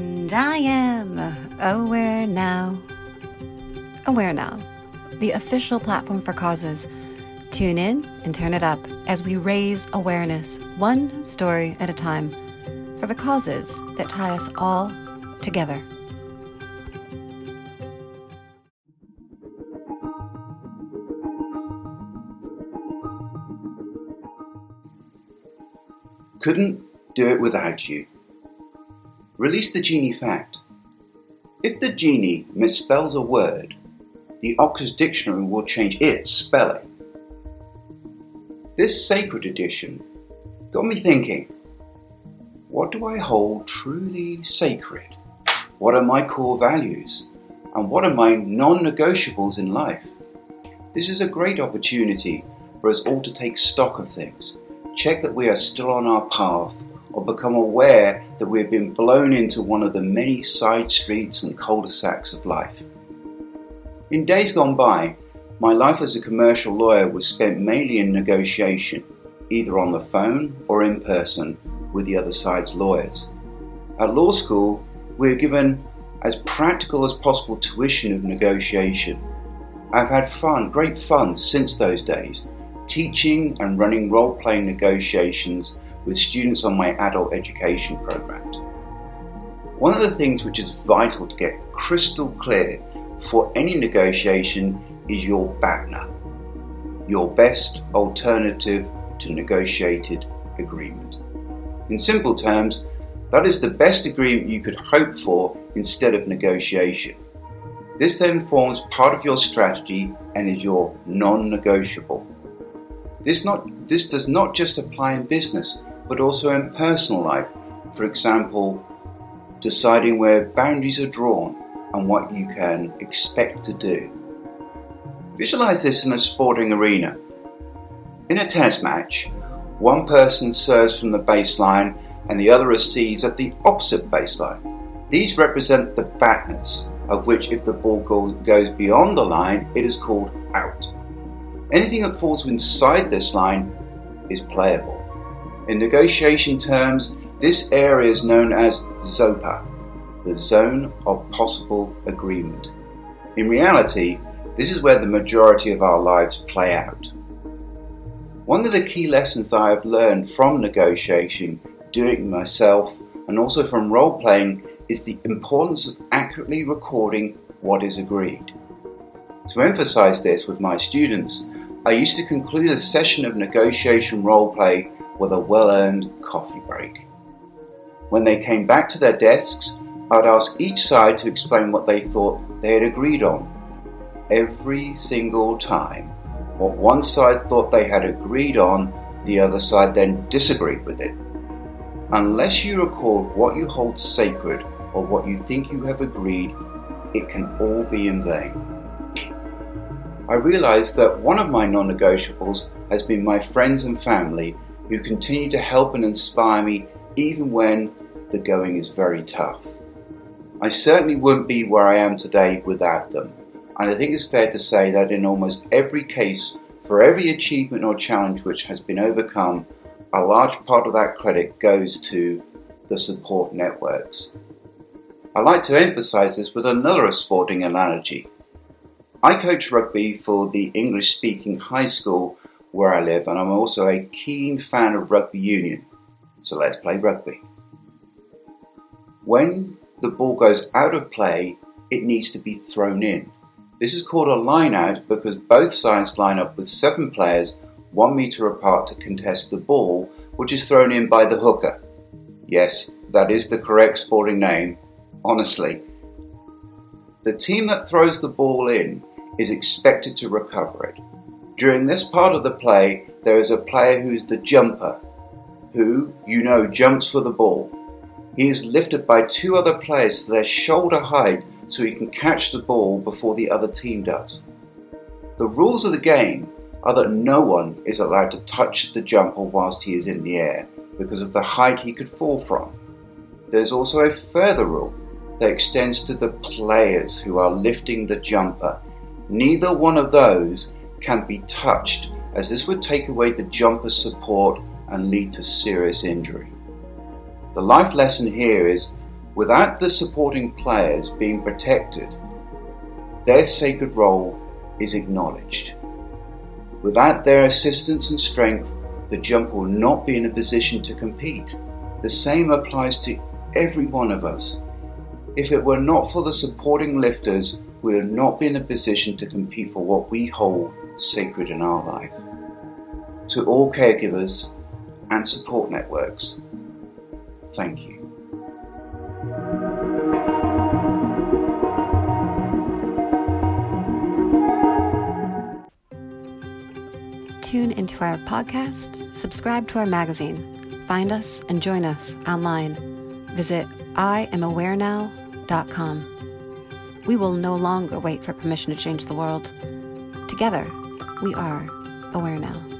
And I am aware now. Aware Now, the official platform for causes. Tune in and turn it up as we raise awareness, one story at a time, for the causes that tie us all together. Couldn't do it without you. Release the genie fact. If the genie misspells a word, the Oxford Dictionary will change its spelling. This sacred edition got me thinking what do I hold truly sacred? What are my core values? And what are my non negotiables in life? This is a great opportunity for us all to take stock of things, check that we are still on our path, or become aware that we have been blown into one of the many side streets and cul de sacs of life. In days gone by, my life as a commercial lawyer was spent mainly in negotiation, either on the phone or in person with the other side's lawyers. At law school, we were given as practical as possible tuition of negotiation. I've had fun, great fun since those days, teaching and running role playing negotiations with students on my adult education programs. One of the things which is vital to get crystal clear for any negotiation is your BATNA, your best alternative to negotiated agreement. In simple terms, that is the best agreement you could hope for instead of negotiation. This then forms part of your strategy and is your non negotiable. This, not, this does not just apply in business, but also in personal life. For example, deciding where boundaries are drawn and what you can expect to do. Visualize this in a sporting arena. In a tennis match, one person serves from the baseline and the other receives at the opposite baseline. These represent the BATNAs, of which if the ball goes beyond the line, it is called out. Anything that falls inside this line is playable. In negotiation terms, this area is known as ZOPA, the zone of possible agreement. In reality, this is where the majority of our lives play out. One of the key lessons that I have learned from negotiation, doing myself, and also from role playing is the importance of accurately recording what is agreed. To emphasize this with my students, I used to conclude a session of negotiation role play with a well earned coffee break. When they came back to their desks, I'd ask each side to explain what they thought they had agreed on. Every single time, what one side thought they had agreed on, the other side then disagreed with it. Unless you record what you hold sacred or what you think you have agreed, it can all be in vain. I realized that one of my non negotiables has been my friends and family who continue to help and inspire me even when the going is very tough. I certainly wouldn't be where I am today without them, and I think it's fair to say that in almost every case, for every achievement or challenge which has been overcome, a large part of that credit goes to the support networks. I like to emphasize this with another sporting analogy. I coach rugby for the English speaking high school where I live, and I'm also a keen fan of rugby union. So let's play rugby. When the ball goes out of play, it needs to be thrown in. This is called a line out because both sides line up with seven players one metre apart to contest the ball, which is thrown in by the hooker. Yes, that is the correct sporting name, honestly. The team that throws the ball in is expected to recover it. During this part of the play, there is a player who is the jumper, who, you know, jumps for the ball. He is lifted by two other players to their shoulder height so he can catch the ball before the other team does. The rules of the game are that no one is allowed to touch the jumper whilst he is in the air because of the height he could fall from. There's also a further rule that extends to the players who are lifting the jumper. Neither one of those can be touched, as this would take away the jumper's support and lead to serious injury. The life lesson here is Without the supporting players being protected, their sacred role is acknowledged. Without their assistance and strength, the jumper will not be in a position to compete. The same applies to every one of us. If it were not for the supporting lifters, we would not be in a position to compete for what we hold sacred in our life. To all caregivers and support networks, thank you. Tune into our podcast, subscribe to our magazine, find us and join us online. Visit IamAwareNow.com. We will no longer wait for permission to change the world. Together, we are aware now.